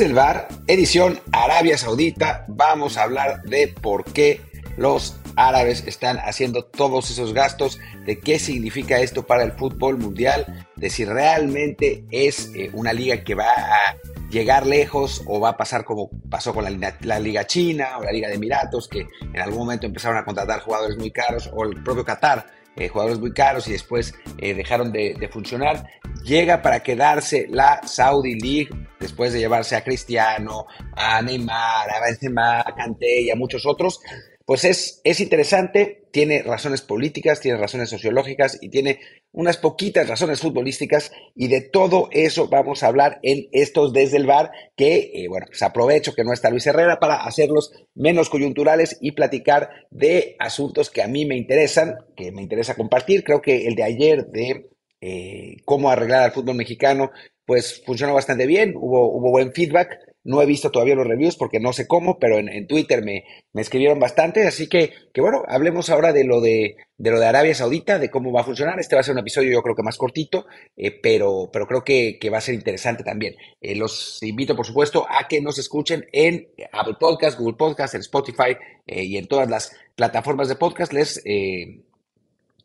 El bar, edición Arabia Saudita, vamos a hablar de por qué los árabes están haciendo todos esos gastos, de qué significa esto para el fútbol mundial, de si realmente es eh, una liga que va a llegar lejos o va a pasar como pasó con la, Liga China o la Liga de Emiratos, que en algún momento empezaron a contratar jugadores muy caros, o el propio Qatar, eh, jugadores muy caros y después eh, dejaron de, funcionar. Llega para quedarse la Saudi League después de llevarse a Cristiano, a Neymar, a Benzema, a Kanté y a muchos otros pues es, es interesante, tiene razones políticas, tiene razones sociológicas y tiene unas poquitas razones futbolísticas y de todo eso vamos a hablar en estos desde el bar que, eh, bueno, pues aprovecho que no está Luis Herrera para hacerlos menos coyunturales y platicar de asuntos que a mí me interesan, que me interesa compartir. Creo que el de ayer de eh, cómo arreglar al fútbol mexicano, pues funcionó bastante bien, hubo, hubo buen feedback. No he visto todavía los reviews porque no sé cómo, pero en, Twitter me, me, escribieron bastante. Así que, que, bueno, hablemos ahora de lo de, de lo de Arabia Saudita, de cómo va a funcionar. Este va a ser un episodio yo creo que más cortito, eh, pero, pero creo que, que, va a ser interesante también. Eh, los invito, por supuesto, a que nos escuchen en Apple Podcast, Google Podcast, en Spotify eh, y en todas las plataformas de podcast. Les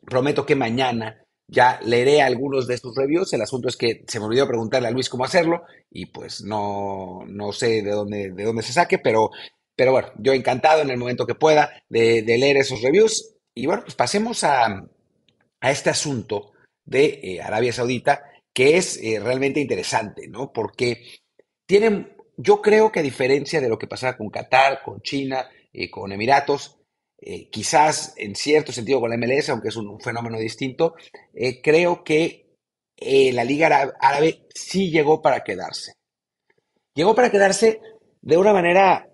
prometo que mañana ya leeré algunos de estos reviews. El asunto es que se me olvidó preguntarle a Luis cómo hacerlo y pues no, no sé de dónde, de dónde se saque, pero, pero bueno, yo encantado en el momento que pueda de, leer esos reviews. Y bueno, pues pasemos a, este asunto de eh, Arabia Saudita, que es eh, realmente interesante, ¿no? Porque tienen, yo creo que a diferencia de lo que pasaba con Qatar, con China, y eh, con Emiratos, eh, quizás en cierto sentido con la MLS, aunque es un, fenómeno distinto, eh, creo que eh, la Liga Árabe sí llegó para quedarse. Llegó para quedarse de una manera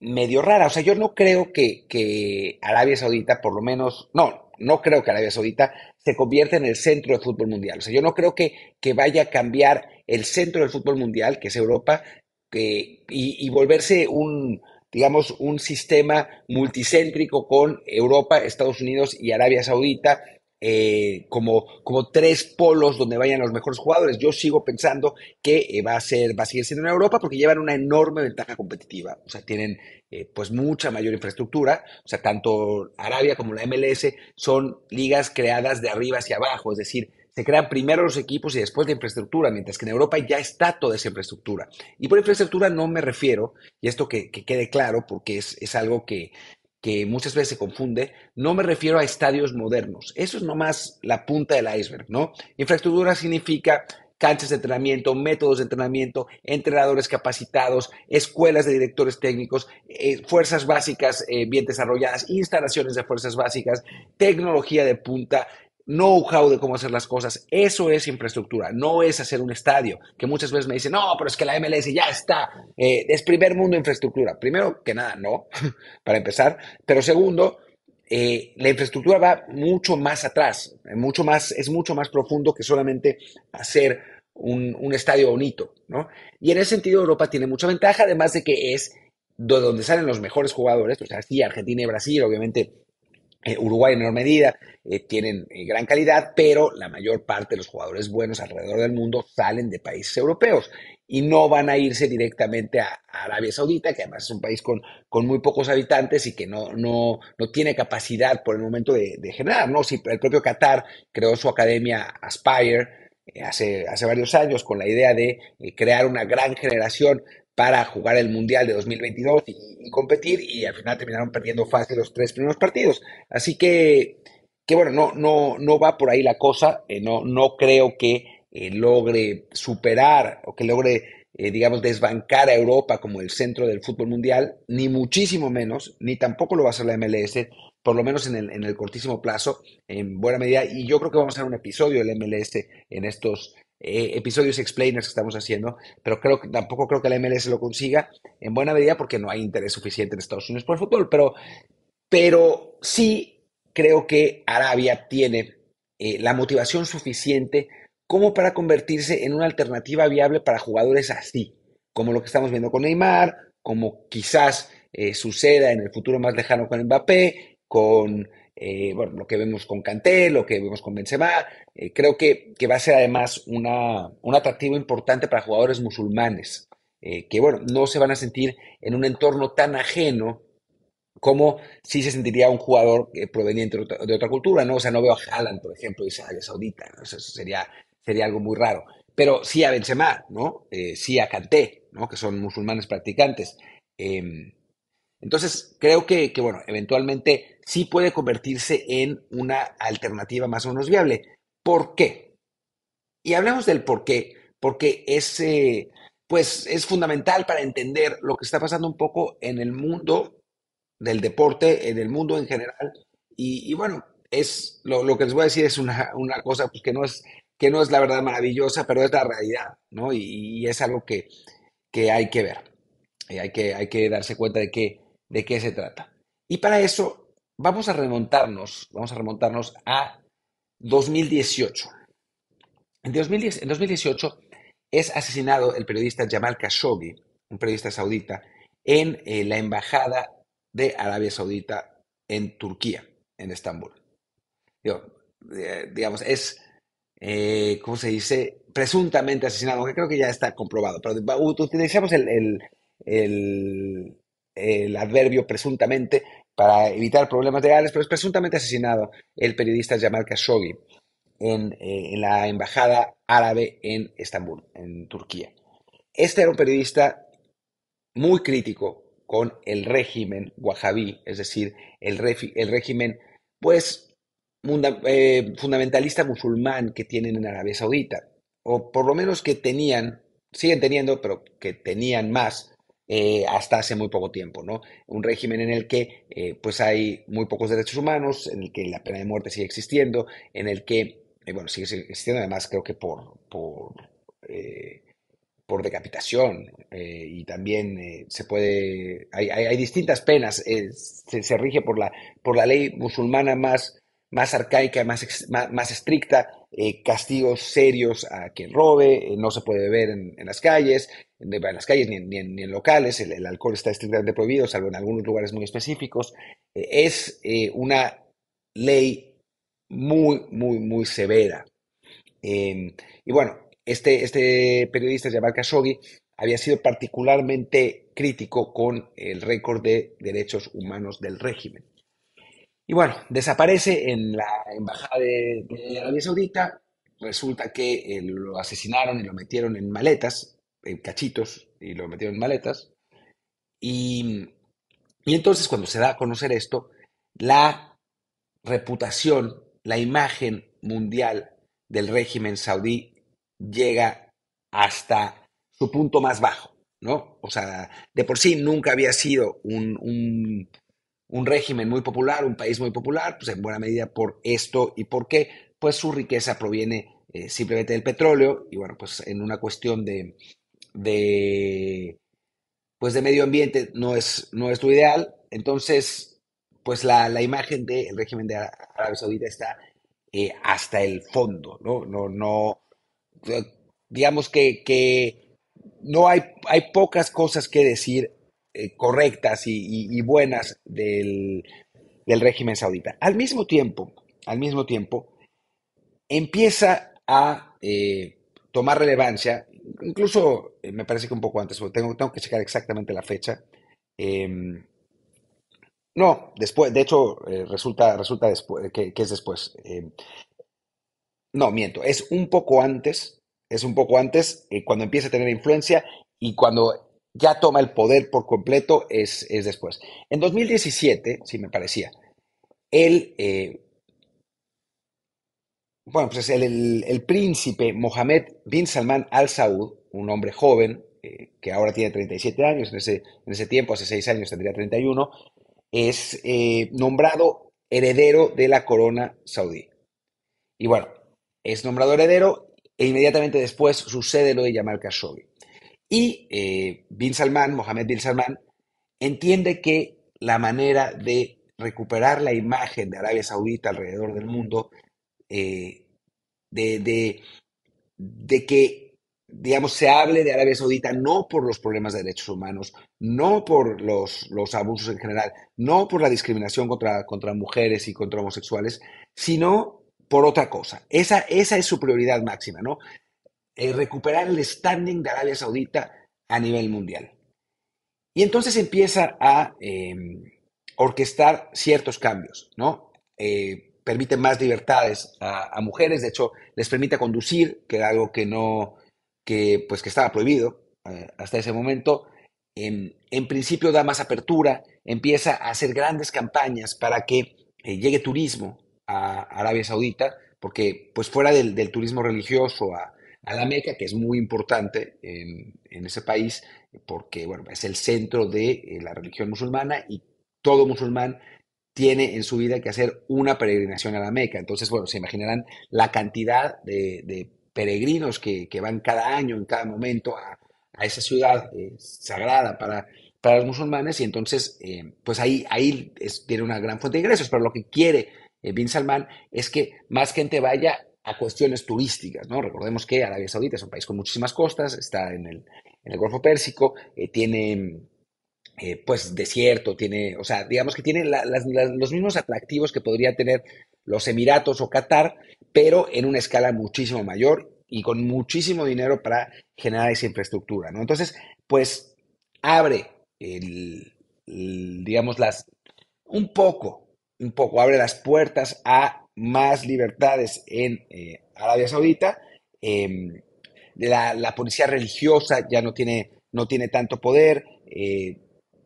medio rara. O sea, yo no creo que, Arabia Saudita, por lo menos, no, no creo que Arabia Saudita se convierta en el centro del fútbol mundial. O sea, yo no creo que, que vaya a cambiar el centro del fútbol mundial, que es Europa, y volverse un, digamos, un sistema multicéntrico con Europa, Estados Unidos y Arabia Saudita, eh, como, como tres polos donde vayan los mejores jugadores. Yo sigo pensando que eh, va, a ser, va a seguir siendo en Europa porque llevan una enorme ventaja competitiva. O sea, tienen eh, pues mucha mayor infraestructura. O sea, tanto Arabia como la MLS son ligas creadas de arriba hacia abajo. Es decir, se crean primero los equipos y después la infraestructura, mientras que en Europa ya está toda esa infraestructura. Y por infraestructura no me refiero, y esto que, quede claro, porque es, algo que, que, muchas veces se confunde, no me refiero a estadios modernos. Eso es nomás la punta del iceberg, ¿no? Infraestructura significa canchas de entrenamiento, métodos de entrenamiento, entrenadores capacitados, escuelas de directores técnicos, eh, fuerzas básicas eh, bien desarrolladas, instalaciones de fuerzas básicas, tecnología de punta, know-how de cómo hacer las cosas. Eso es infraestructura, no es hacer un estadio, que muchas veces me dicen, no, pero es que la MLS ya está, eh, es primer mundo infraestructura. Primero que nada, no, para empezar, pero segundo, eh, la infraestructura va mucho más atrás, mucho más, es mucho más profundo que solamente hacer un, estadio bonito, ¿no? Y en ese sentido Europa tiene mucha ventaja, además de que es de donde salen los mejores jugadores, o sea, sí, Argentina y Brasil, obviamente eh, Uruguay en menor medida eh, tienen eh, gran calidad, pero la mayor parte de los jugadores buenos alrededor del mundo salen de países europeos y no van a irse directamente a, Arabia Saudita, que además es un país con, con muy pocos habitantes y que no, no, no tiene capacidad por el momento de, generar. ¿no? Si el propio Qatar creó su academia Aspire hace, hace varios años con la idea de crear una gran generación para jugar el Mundial de 2022 y, competir y al final terminaron perdiendo fácil los tres primeros partidos. Así que, que bueno, no, no, no va por ahí la cosa, eh, no, no creo que eh, logre superar o que logre, eh, digamos, desbancar a Europa como el centro del fútbol mundial, ni muchísimo menos, ni tampoco lo va a hacer la MLS, por lo menos en el, en el cortísimo plazo, en buena medida. Y yo creo que vamos a hacer un episodio del MLS en estos eh, episodios explainers que estamos haciendo, pero creo que tampoco creo que la MLS lo consiga en buena medida porque no hay interés suficiente en Estados Unidos por el fútbol, pero, pero sí creo que Arabia tiene eh, la motivación suficiente como para convertirse en una alternativa viable para jugadores así, como lo que estamos viendo con Neymar, como quizás eh, suceda en el futuro más lejano con Mbappé, con eh, bueno, lo que vemos con Canté, lo que vemos con Benzema, eh, creo que, que, va a ser además una, un atractivo importante para jugadores musulmanes. eh, que, bueno, no se van a sentir en un entorno tan ajeno como si se sentiría un jugador proveniente de otra, cultura, ¿no? O sea, no veo a Haaland, por ejemplo, de Arabia Saudita, Eso sería, sería algo muy raro. Pero sí a Benzema, ¿no? Sí a Kanté, ¿no? Que son musulmanes practicantes. Em, entonces, creo que, que, bueno, eventualmente sí puede convertirse en una alternativa más o menos viable. ¿Por qué? Y hablemos del por qué, porque es, eh, pues, es fundamental para entender lo que está pasando un poco en el mundo del deporte, en el mundo en general. Y, bueno, es lo, que les voy a decir es una, cosa pues, que, no es, que no es la verdad maravillosa, pero es la realidad, ¿no? Y, es algo que, que, hay que ver. Y hay, que, hay que darse cuenta de qué, de qué se trata. Y para eso vamos a remontarnos, vamos a remontarnos a 2018. En, 2018 es asesinado el periodista Jamal Khashoggi, un periodista saudita, en eh, la embajada de Arabia Saudita en Turquía, en Estambul. Eh, digamos, es, eh, ¿cómo se dice? Presuntamente asesinado, aunque creo que ya está comprobado, pero utilizamos el, el, adverbio presuntamente para evitar problemas legales, pero es presuntamente asesinado el periodista Jamal Khashoggi en, eh, en la embajada árabe en Estambul, en Turquía. Este era un periodista muy crítico con el régimen wahhabí, es decir, el, el régimen, pues, eh, fundamentalista musulmán que tienen en Arabia Saudita, o por lo menos que tenían, siguen teniendo, pero que tenían más eh, hasta hace muy poco tiempo, ¿no? Un régimen en el que, eh, pues, hay muy pocos derechos humanos, en el que la pena de muerte sigue existiendo, en el que, bueno, sigue existiendo además creo que por, por por decapitación eh, y también eh, se puede, hay, distintas penas, eh, se, rige por la, por la ley musulmana más, más arcaica, más, más, estricta, castigos serios a quien robe, no se puede beber en, las calles, en, las calles ni en, locales, el, alcohol está estrictamente prohibido, salvo en algunos lugares muy específicos. es una ley muy, muy, muy severa. y bueno, este, este periodista, Jamal Khashoggi, había sido particularmente crítico con el récord de derechos humanos del régimen. Y bueno, desaparece en la embajada de, Arabia Saudita. Resulta que eh, lo asesinaron y lo metieron en maletas, en cachitos, y lo metieron en maletas. Y, y entonces cuando se da a conocer esto, la reputación, la imagen mundial del régimen saudí llega hasta su punto más bajo, ¿no? O sea, de por sí nunca había sido un, régimen muy popular, un país muy popular, pues en buena medida por esto y por qué, pues su riqueza proviene eh, simplemente del petróleo y bueno, pues en una cuestión de, de pues de medio ambiente no es, no es lo ideal, entonces pues la, imagen del régimen de Arabia Saudita está eh, hasta el fondo, ¿no? No, no, digamos que, no hay, hay pocas cosas que decir eh, correctas y, buenas del, régimen saudita. Al mismo tiempo, al mismo tiempo, empieza a eh, tomar relevancia, incluso eh, me parece que un poco antes, tengo, que checar exactamente la fecha. Em, no, después, de hecho, resulta, resulta que, que es después. Em, no, miento, es un poco antes, es un poco antes, cuando empieza a tener influencia y cuando ya toma el poder por completo es, es después. En 2017, sí me parecía, él, eh, bueno, pues el, el, príncipe Mohammed bin Salman al Saud, un hombre joven, eh, que ahora tiene 37 años, en ese, en ese tiempo, hace 6 años tendría 31, es nombrado heredero de la corona saudí. Y bueno, es nombrado heredero e inmediatamente después sucede lo de Yamal Khashoggi. Y eh, Bin Salman, Mohammed Bin Salman, entiende que la manera de recuperar la imagen de Arabia Saudita alrededor del mundo, eh, de, que, digamos, se hable de Arabia Saudita no por los problemas de derechos humanos, no por los, abusos en general, no por la discriminación contra, mujeres y contra homosexuales, sino por otra cosa. Esa es su prioridad máxima, ¿no? Eh, recuperar el standing de Arabia Saudita a nivel mundial. Y entonces empieza a em, orquestar ciertos cambios, ¿no? Eh, permite más libertades a, mujeres, de hecho, les permite conducir, que era algo que no, que pues que estaba prohibido eh, hasta ese momento. En, en, principio da más apertura, empieza a hacer grandes campañas para que eh, llegue turismo a Arabia Saudita, porque pues fuera del, del turismo religioso a, a, la Meca, que es muy importante en, ese país, porque bueno, es el centro de eh, la religión musulmana y todo musulmán tiene en su vida que hacer una peregrinación a la Meca. Entonces, bueno, se imaginarán la cantidad de, peregrinos que, van cada año, en cada momento, a, esa ciudad eh, sagrada para, los musulmanes y entonces, eh, pues ahí, ahí tiene una gran fuente de ingresos, pero lo que quiere Bin Salman es que más gente vaya a cuestiones turísticas, ¿no? Recordemos que Arabia Saudita es un país con muchísimas costas, está en el, en el Golfo Pérsico, tiene pues desierto, tiene, o sea, digamos que tiene los mismos atractivos que podría tener los Emiratos o Qatar, pero en una escala muchísimo mayor y con muchísimo dinero para generar esa infraestructura, ¿no? Entonces, pues abre el, digamos, las, un poco, un poco, abre las puertas a más libertades en eh, Arabia Saudita. Em, la, la, policía religiosa ya no tiene, no tiene tanto poder, eh,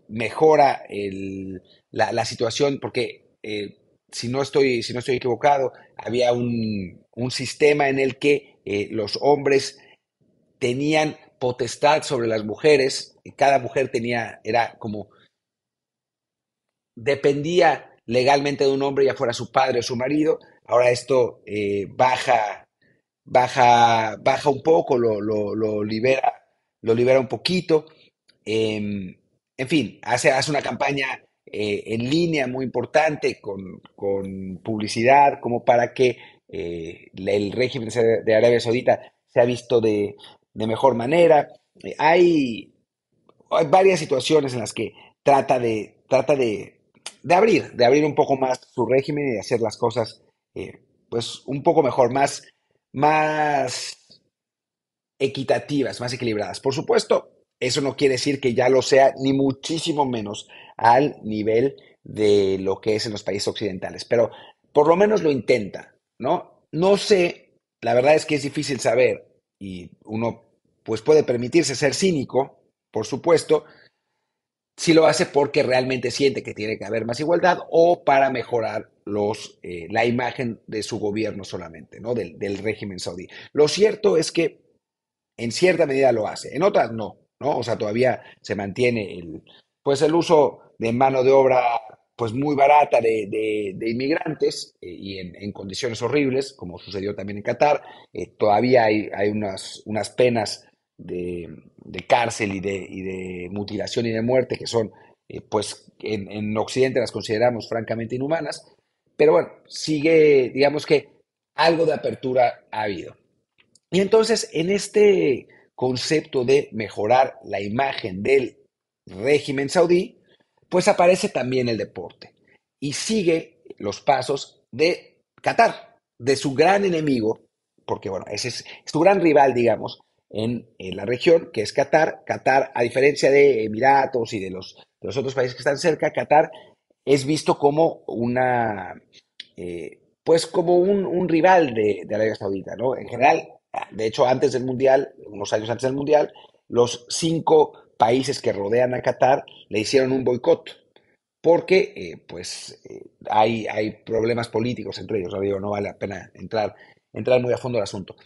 mejora el, la, la, situación porque eh, si no estoy, si no estoy equivocado, había un, un sistema en el que los hombres tenían potestad sobre las mujeres, y cada mujer tenía, era como, dependía legalmente de un hombre, ya fuera su padre o su marido, ahora esto eh, baja, baja, baja un poco, lo, lo, libera, lo libera un poquito. Em, en fin, hace, hace una campaña eh, en línea muy importante con, publicidad, como para que eh, el régimen de Arabia Saudita se ha visto de, mejor manera. Hay, hay, varias situaciones en las que trata de, trata de, de, abrir, de abrir un poco más su régimen y de hacer las cosas pues un poco mejor, más, más equitativas, más equilibradas. Por supuesto, eso no quiere decir que ya lo sea, ni muchísimo menos al nivel de lo que es en los países occidentales, pero por lo menos lo intenta, ¿no? No sé, la verdad es que es difícil saber y uno pues puede permitirse ser cínico, por supuesto, si lo hace porque realmente siente que tiene que haber más igualdad o para mejorar los, eh, la imagen de su gobierno solamente, ¿no? Del, del régimen saudí. Lo cierto es que en cierta medida lo hace, en otras no, ¿no? O sea, todavía se mantiene el, pues el uso de mano de obra pues muy barata de, de, inmigrantes eh, y en, en, condiciones horribles, como sucedió también en Qatar. Eh, todavía hay, hay unas, unas penas de, cárcel y de, mutilación y de muerte que son, eh, pues en, en, Occidente las consideramos francamente inhumanas, pero bueno, sigue, digamos que algo de apertura ha habido. Y entonces, en este concepto de mejorar la imagen del régimen saudí, pues aparece también el deporte y sigue los pasos de Qatar, de su gran enemigo, porque bueno, ese es, su gran rival, digamos, en, la región, que es Qatar. Qatar, a diferencia de Emiratos y de los, otros países que están cerca, Qatar es visto como una, eh, pues como un, rival de, Arabia Saudita, ¿no? En general, de hecho, antes del Mundial, unos años antes del Mundial, los cinco países que rodean a Qatar le hicieron un boicot porque eh, pues eh, hay, hay problemas políticos entre ellos, no, no vale la pena entrar, entrar muy a fondo al asunto.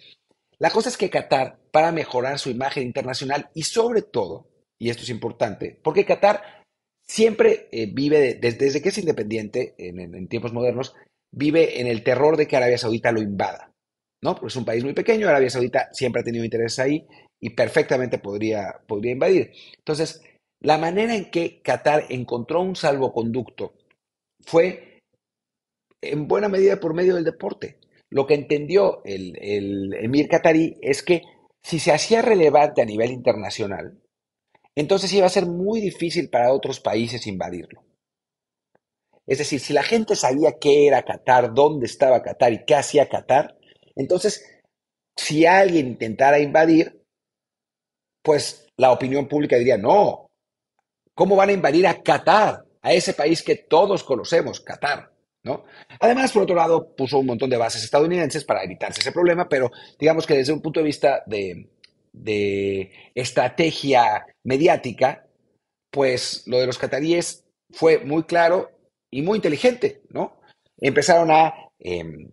La cosa es que Qatar, para mejorar su imagen internacional y sobre todo, y esto es importante, porque Qatar siempre eh, vive, desde que es independiente en, tiempos modernos, vive en el terror de que Arabia Saudita lo invada, ¿no? Porque es un país muy pequeño, Arabia Saudita siempre ha tenido interés ahí y perfectamente podría, podría invadir. Entonces, la manera en que Qatar encontró un salvoconducto fue en buena medida por medio del deporte. Lo que entendió el, emir qatarí es que si se hacía relevante a nivel internacional, entonces iba a ser muy difícil para otros países invadirlo. Es decir, si la gente sabía qué era Qatar, dónde estaba Qatar y qué hacía Qatar, entonces si alguien intentara invadir, pues la opinión pública diría, no, ¿cómo van a invadir a Qatar, a ese país que todos conocemos, Qatar? ¿No? Además, por otro lado, puso un montón de bases estadounidenses para evitarse ese problema, pero digamos que desde un punto de vista de, estrategia mediática, pues lo de los cataríes fue muy claro y muy inteligente, ¿no? Empezaron a em,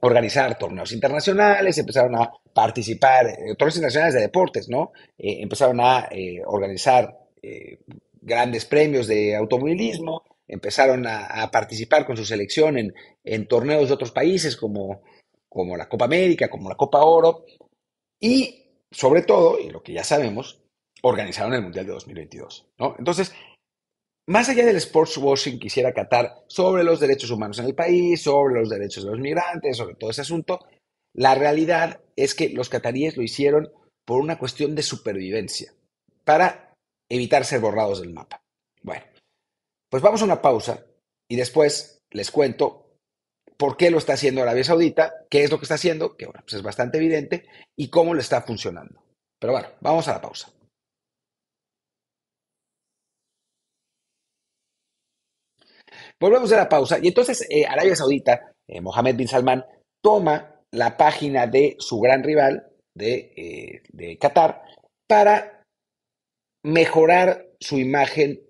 organizar torneos internacionales, empezaron a participar, eh, torneos internacionales de deportes, ¿no? Eh, empezaron a eh, organizar grandes premios de automovilismo, empezaron a, participar con su selección en, en, torneos de otros países como, como la Copa América, como la Copa Oro, y sobre todo, y lo que ya sabemos, organizaron el Mundial de 2022, ¿no? Entonces, más allá del sports washing, quisiera catar sobre los derechos humanos en el país, sobre los derechos de los migrantes, sobre todo ese asunto. La realidad es que los cataríes lo hicieron por una cuestión de supervivencia, para evitar ser borrados del mapa. Bueno, pues vamos a una pausa y después les cuento por qué lo está haciendo Arabia Saudita, qué es lo que está haciendo, que bueno, pues es bastante evidente, y cómo le está funcionando. Pero bueno, vamos a la pausa. Volvemos a la pausa y entonces eh, Arabia Saudita, eh, Mohammed bin Salman, toma la página de su gran rival de, eh, de Qatar para mejorar su imagen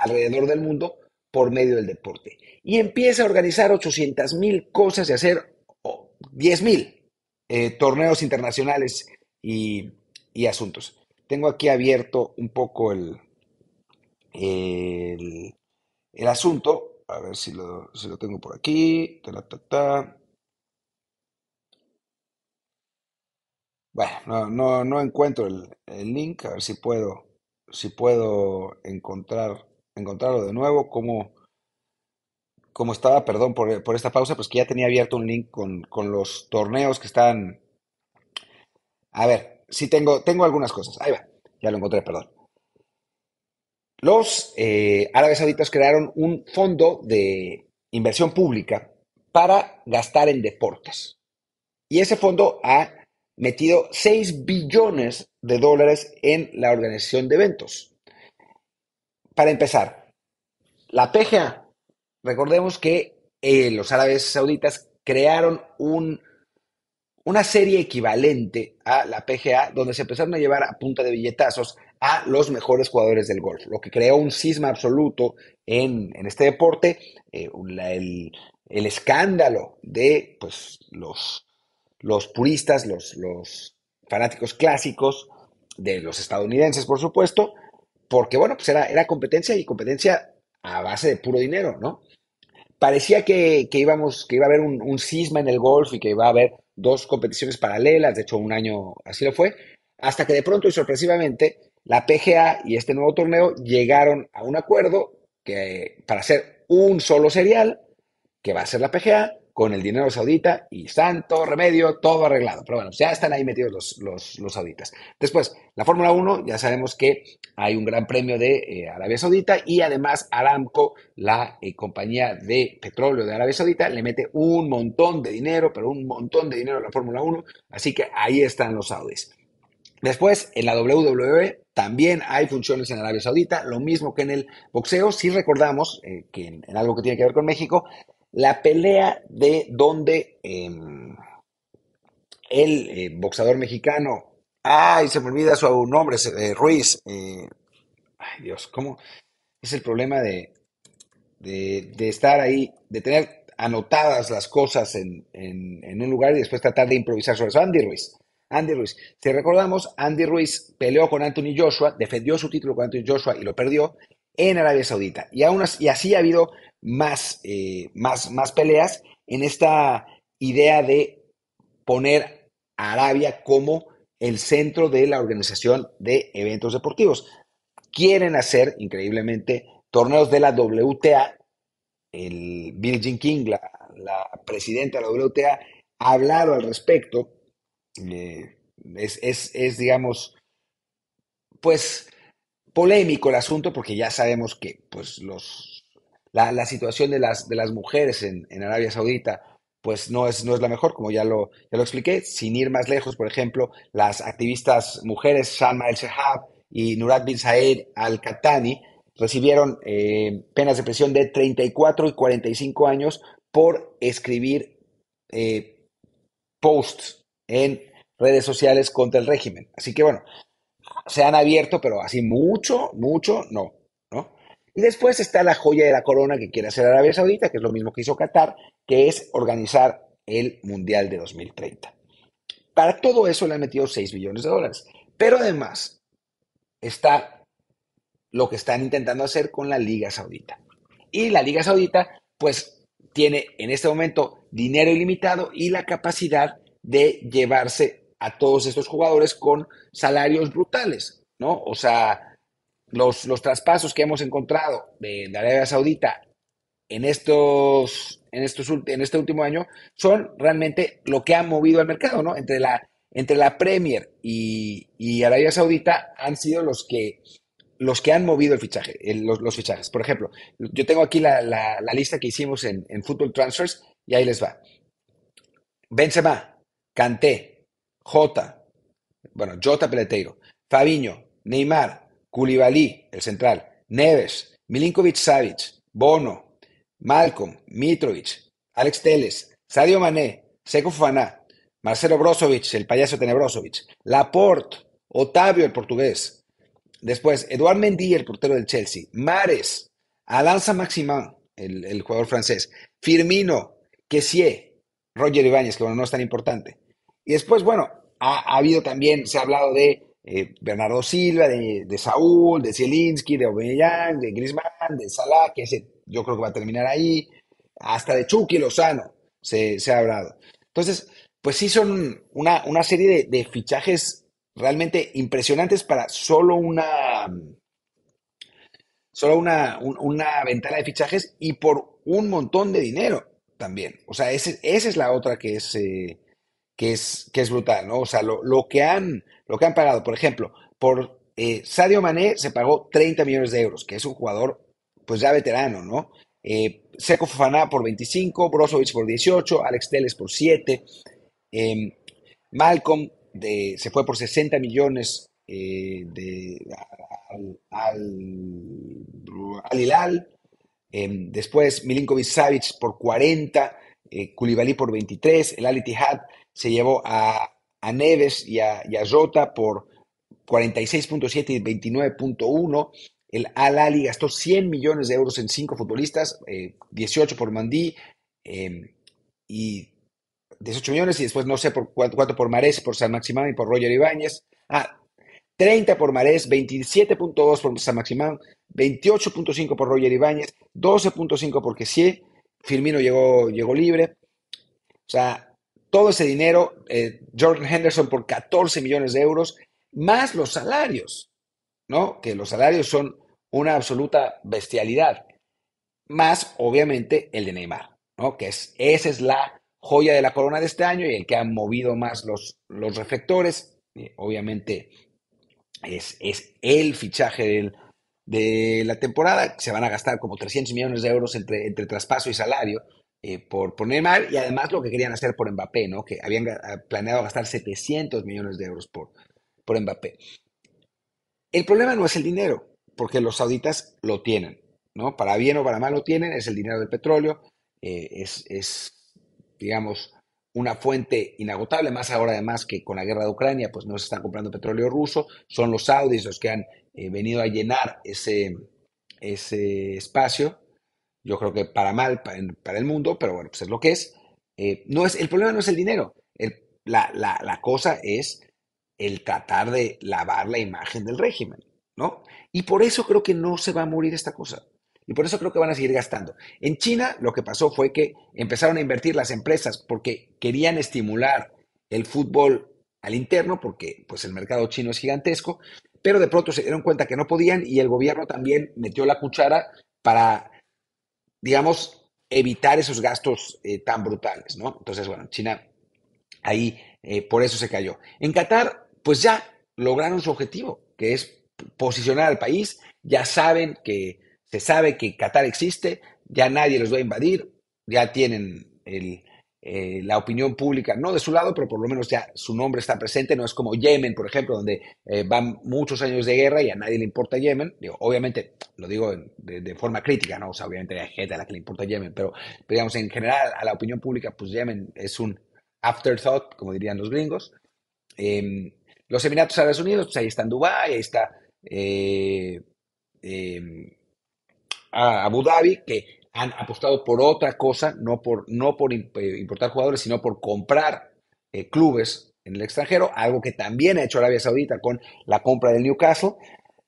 alrededor del mundo por medio del deporte. Y empieza a organizar 800 mil cosas y hacer 10 mil torneos internacionales y, y, asuntos. Tengo aquí abierto un poco el, el, el asunto, a ver si lo, si lo tengo por aquí. Bueno, no, no, encuentro el, link, a ver si puedo, si puedo encontrar, encontrarlo de nuevo. Como, como estaba, perdón por, por, esta pausa, pues que ya tenía abierto un link con, con los torneos que están. A ver, sí tengo, tengo algunas cosas. Ahí va, ya lo encontré, perdón. Los eh, árabes sauditas crearon un fondo de inversión pública para gastar en deportes. Y ese fondo ha metido 6 billones de dólares en la organización de eventos. Para empezar, la PGA, recordemos que eh, los árabes sauditas crearon un una serie equivalente a la PGA, donde se empezaron a llevar a punta de billetazos a los mejores jugadores del golf, lo que creó un cisma absoluto en, este deporte, eh, el, escándalo de pues, los, puristas, los fanáticos clásicos de los estadounidenses, por supuesto, porque bueno, pues era, era competencia y competencia a base de puro dinero, ¿no? Parecía que, íbamos, que iba a haber un, un, cisma en el golf y que iba a haber dos competiciones paralelas, de hecho un año así lo fue, hasta que de pronto y sorpresivamente la PGA y este nuevo torneo llegaron a un acuerdo que, para hacer un solo serial, que va a ser la PGA, con el dinero saudita y santo remedio, todo arreglado. Pero bueno, ya están ahí metidos los, los, sauditas. Después, la Fórmula 1, ya sabemos que hay un gran premio de eh, Arabia Saudita y además Aramco, la eh, compañía de petróleo de Arabia Saudita, le mete un montón de dinero, pero un montón de dinero a la Fórmula 1. Así que ahí están los saudis. Después, en la WWE también hay funciones en Arabia Saudita, lo mismo que en el boxeo. Si recordamos eh, que en, algo que tiene que ver con México, la pelea de donde em, el eh, boxeador mexicano, ay, se me olvida su nombre, eh, Ruiz, eh, ay Dios, ¿cómo es el problema de, de, estar ahí, de tener anotadas las cosas en, en, un lugar y después tratar de improvisar sobre eso? Andy Ruiz. Andy Ruiz. Si recordamos, Andy Ruiz peleó con Anthony Joshua, defendió su título con Anthony Joshua y lo perdió en Arabia Saudita. Y, aún y así ha habido más, eh, más, más peleas en esta idea de poner a Arabia como el centro de la organización de eventos deportivos. Quieren hacer, increíblemente, torneos de la WTA. El Jean King, la, presidenta de la WTA, ha hablado al respecto. Eh, es, es, es, digamos, pues polémico el asunto porque ya sabemos que pues, los, la, situación de las, de las mujeres en, Arabia Saudita pues no es, no es la mejor, como ya lo, ya lo expliqué. Sin ir más lejos, por ejemplo, las activistas mujeres Shalma El Shehab y Nurat bin Saed Al Katani recibieron eh, penas de prisión de 34 y 45 años por escribir eh, posts en redes sociales contra el régimen. Así que bueno, se han abierto, pero así mucho, mucho, ¿no? Y después está la joya de la corona que quiere hacer Arabia Saudita, que es lo mismo que hizo Qatar, que es organizar el Mundial de 2030. Para todo eso le han metido 6 billones de dólares. Pero además está lo que están intentando hacer con la Liga Saudita. Y la Liga Saudita, pues, tiene en este momento dinero ilimitado y la capacidad de llevarse a todos estos jugadores con salarios brutales, ¿no? O sea, los, los traspasos que hemos encontrado de, Arabia Saudita en estos, en estos en este último año son realmente lo que ha movido al mercado, ¿no? Entre la, entre la Premier y, y Arabia Saudita han sido los que los que han movido el fichaje, los, fichajes. Por ejemplo, yo tengo aquí la, la, lista que hicimos en, en, Football Transfers y ahí les va. Benzema, Kanté, Jota, bueno, Jota Peleteiro, Fabiño, Neymar, Koulibaly, el central, Neves, Milinkovic Savic, Bono, Malcolm, Mitrovic, Alex Teles, Sadio Mané, Seco Fofana, Marcelo Brozovic, el payaso Tenebrosovic, Laporte, Otavio, el portugués, Después, Eduard Mendy, el portero del Chelsea. Mares, Alanza Maximin, el, jugador francés. Firmino, Kessie, Roger Ibáñez, que bueno, no es tan importante. Y después, bueno, ha, habido también, se ha hablado de eh, Bernardo Silva, de, Saúl, de Zielinski, de Aubameyang, de Griezmann, de Salah, que ese yo creo que va a terminar ahí, hasta de Chucky Lozano se, se ha hablado. Entonces, pues sí son una, una serie de, de fichajes realmente impresionantes para solo una, solo una, una ventana de fichajes y por un montón de dinero también. O sea, esa es la otra que es, eh, que es, que es brutal, ¿no? O sea, lo, que han, lo que han pagado, por ejemplo, por eh, Sadio Mané se pagó 30 millones de euros, que es un jugador pues ya veterano, ¿no? Eh, Seco Fofana por 25, Brozovic por 18, Alex Teles por 7, em, Malcolm se fue por 60 millones eh, de, al, Hilal. Em, después Milinkovic Savic por 40, eh, por 23, el Al Ittihad se llevó a, Neves y a, Jota por 46.7 y 29.1. El Al Ali gastó 100 millones de euros en cinco futbolistas, 18 eh, por Mandí em, y 18 millones y después no sé por cuánto, por Marés, por San Maximán y por Roger Ibáñez. Ah, 30 por Marés, 27.2 por San Maximán, 28.5 por Roger Ibáñez, 12.5 por Kessie, Firmino llegó, llegó libre. O sea, todo ese dinero, eh, Jordan Henderson por 14 millones de euros, más los salarios, ¿no? Que los salarios son una absoluta bestialidad. Más, obviamente, el de Neymar, ¿no? Que es, esa es la joya de la corona de este año y el que ha movido más los, los reflectores. Obviamente es, es, el fichaje de la temporada. Se van a gastar como 300 millones de euros entre, entre traspaso y salario eh, por, por Neymar y además lo que querían hacer por Mbappé, ¿no? que habían planeado gastar 700 millones de euros por, por Mbappé. El problema no es el dinero, porque los sauditas lo tienen, ¿no? Para bien o para mal lo tienen, es el dinero del petróleo, eh, es, es digamos, una fuente inagotable, más ahora además que con la guerra de Ucrania, pues no se están comprando petróleo ruso, son los saudis los que han eh, venido a llenar ese, ese espacio, yo creo que para mal para, el mundo, pero bueno, pues es lo que es. Eh, no es el problema no es el dinero, la, la, la cosa es el tratar de lavar la imagen del régimen, ¿no? Y por eso creo que no se va a morir esta cosa. Y por eso creo que van a seguir gastando. En China lo que pasó fue que empezaron a invertir las empresas porque querían estimular el fútbol al interno, porque pues el mercado chino es gigantesco, pero de pronto se dieron cuenta que no podían y el gobierno también metió la cuchara para, digamos, evitar esos gastos eh, tan brutales, ¿no? Entonces, bueno, China ahí eh, por eso se cayó. En Qatar, pues ya lograron su objetivo, que es posicionar al país, ya saben que se sabe que Qatar existe, ya nadie los va a invadir, ya tienen el, eh, la opinión pública, no de su lado, pero por lo menos ya su nombre está presente, no es como Yemen, por ejemplo, donde eh, van muchos años de guerra y a nadie le importa Yemen. Obviamente, lo digo de, forma crítica, ¿no? Obviamente hay gente a la que le importa Yemen, pero, digamos, en general, a la opinión pública, pues Yemen es un afterthought, como dirían los gringos. Em, los Emiratos Árabes Unidos, pues ahí está en Dubái, ahí está eh, em, Abu Dhabi, que han apostado por otra cosa, no por, no por eh, importar jugadores, sino por comprar eh, clubes en el extranjero, algo que también ha hecho Arabia Saudita con la compra del Newcastle.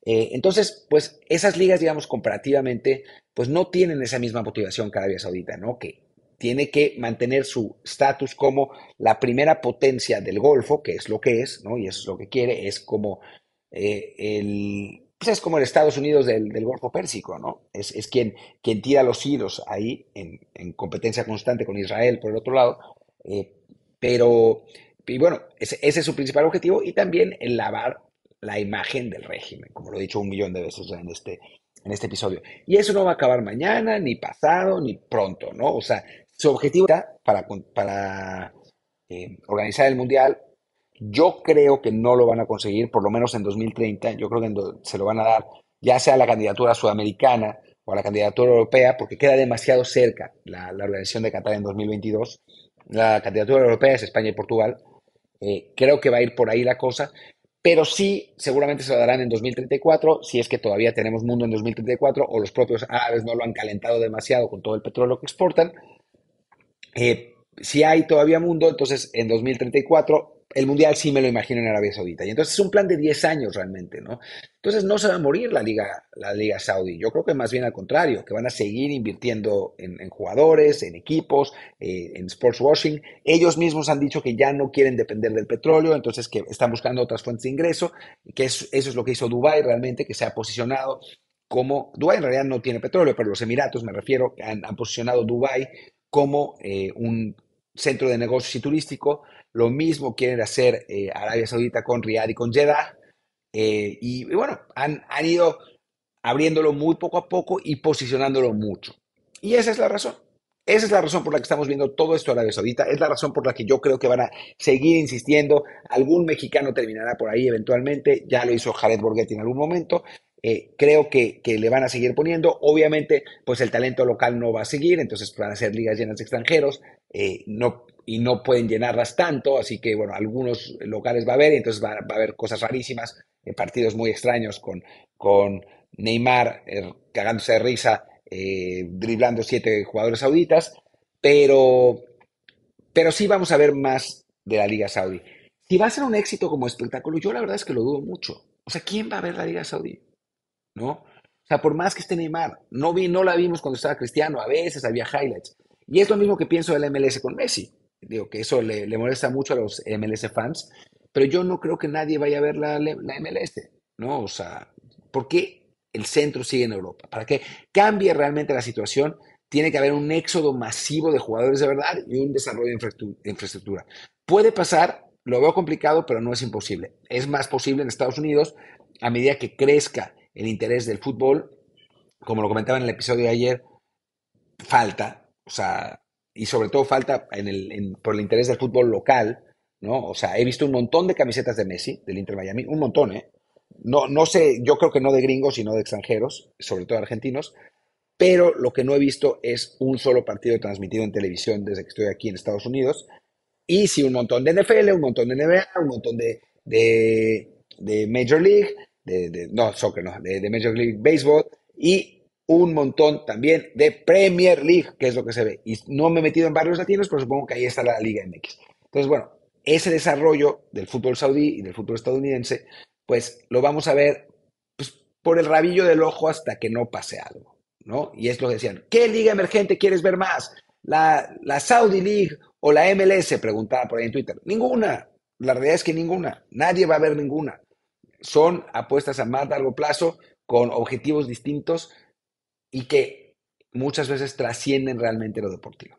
Eh, entonces, pues esas ligas, digamos, comparativamente, pues no tienen esa misma motivación que Arabia Saudita, ¿no? Que tiene que mantener su estatus como la primera potencia del Golfo, que es lo que es, ¿no? Y eso es lo que quiere, es como el, pues es como el Estados Unidos del, Golfo Pérsico, ¿no? Es, quien, quien tira los hilos ahí en, competencia constante con Israel por el otro lado. Eh, pero, y bueno, ese, es su principal objetivo y también el lavar la imagen del régimen, como lo he dicho un millón de veces en este, en este episodio. Y eso no va a acabar mañana, ni pasado, ni pronto, ¿no? O sea, su objetivo para, para eh, organizar el Mundial yo creo que no lo van a conseguir, por lo menos en 2030. Yo creo que se lo van a dar ya sea a la candidatura sudamericana o a la candidatura europea, porque queda demasiado cerca la, organización de Qatar en 2022. La candidatura europea es España y Portugal. Eh, creo que va a ir por ahí la cosa, pero sí, seguramente se lo darán en 2034, si es que todavía tenemos mundo en 2034 o los propios árabes no lo han calentado demasiado con todo el petróleo que exportan. Eh, si hay todavía mundo, entonces en 2034 el Mundial sí me lo imagino en Arabia Saudita. Y entonces es un plan de 10 años realmente, ¿no? Entonces no se va a morir la Liga, la Liga Saudí. Yo creo que más bien al contrario, que van a seguir invirtiendo en, jugadores, en equipos, eh, en sports washing. Ellos mismos han dicho que ya no quieren depender del petróleo, entonces que están buscando otras fuentes de ingreso, que eso es lo que hizo Dubái realmente, que se ha posicionado como, Dubái en realidad no tiene petróleo, pero los Emiratos, me refiero, han, han posicionado Dubái como eh, un centro de negocios y turístico lo mismo quieren hacer eh, Arabia Saudita con Riyadh y con Jeddah. Eh, y, bueno, han, han ido abriéndolo muy poco a poco y posicionándolo mucho. Y esa es la razón. Esa es la razón por la que estamos viendo todo esto Arabia Saudita. Es la razón por la que yo creo que van a seguir insistiendo. Algún mexicano terminará por ahí eventualmente. Ya lo hizo Jared Borghetti en algún momento. Eh, creo que, que, le van a seguir poniendo. Obviamente, pues el talento local no va a seguir, entonces van a ser ligas llenas de extranjeros. no, y no pueden llenarlas tanto, así que bueno, algunos locales va a haber entonces va, a haber cosas rarísimas, eh, partidos muy extraños con, con Neymar eh, cagándose de risa, eh, driblando siete jugadores sauditas, pero, pero sí vamos a ver más de la Liga Saudí. Si va a ser un éxito como espectáculo, yo la verdad es que lo dudo mucho. O sea, ¿quién va a ver la Liga Saudí? ¿No? O sea, por más que esté Neymar, no, vi, no la vimos cuando estaba Cristiano, a veces había highlights. Y es lo mismo que pienso del MLS con Messi digo que eso le, molesta mucho a los MLS fans, pero yo no creo que nadie vaya a ver la, la MLS, ¿no? O sea, ¿por qué el centro sigue en Europa? Para que cambie realmente la situación, tiene que haber un éxodo masivo de jugadores de verdad y un desarrollo de infraestructura. Puede pasar, lo veo complicado, pero no es imposible. Es más posible en Estados Unidos a medida que crezca el interés del fútbol, como lo comentaba en el episodio de ayer, falta, o sea, y sobre todo falta en el, por el interés del fútbol local, ¿no? O sea, he visto un montón de camisetas de Messi, del Inter Miami, un montón, ¿eh? No, no sé, yo creo que no de gringos, sino de extranjeros, sobre todo argentinos, pero lo que no he visto es un solo partido transmitido en televisión desde que estoy aquí en Estados Unidos. Y sí, un montón de NFL, un montón de NBA, un montón de, de, Major League, de, no, soccer, no, de, de Major League Baseball, y un montón también de Premier League, que es lo que se ve. Y no me he metido en barrios latinos, pero supongo que ahí está la Liga MX. Entonces, bueno, ese desarrollo del fútbol saudí y del fútbol estadounidense, pues lo vamos a ver pues, por el rabillo del ojo hasta que no pase algo, ¿no? Y es lo que decían, ¿qué liga emergente quieres ver más? ¿La, la Saudi League o la MLS? Preguntaba por ahí en Twitter. Ninguna. La realidad es que ninguna. Nadie va a ver ninguna. Son apuestas a más largo plazo con objetivos distintos y que muchas veces trascienden realmente lo deportivo.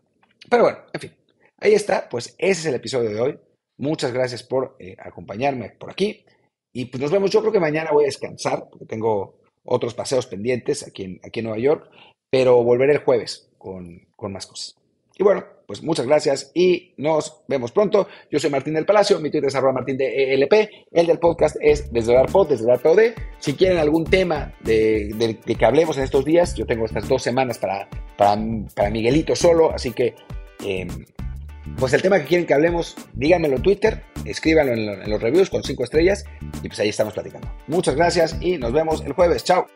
Pero bueno, en fin, ahí está, pues ese es el episodio de hoy. Muchas gracias por eh, acompañarme por aquí y pues nos vemos. Yo creo que mañana voy a descansar porque tengo otros paseos pendientes aquí en, aquí en Nueva York, pero volveré el jueves con, con más cosas. Y bueno, pues muchas gracias y nos vemos pronto. Yo soy Martín del Palacio, mi Twitter es arroba martín de ELP, el del podcast es desde dar pod, desde dar pod. Si quieren algún tema de, que hablemos en estos días, yo tengo estas dos semanas para, para, Miguelito solo, así que... Em, pues el tema que quieren que hablemos, díganmelo en Twitter, escríbanlo en, los reviews con cinco estrellas y pues ahí estamos platicando. Muchas gracias y nos vemos el jueves. Chao.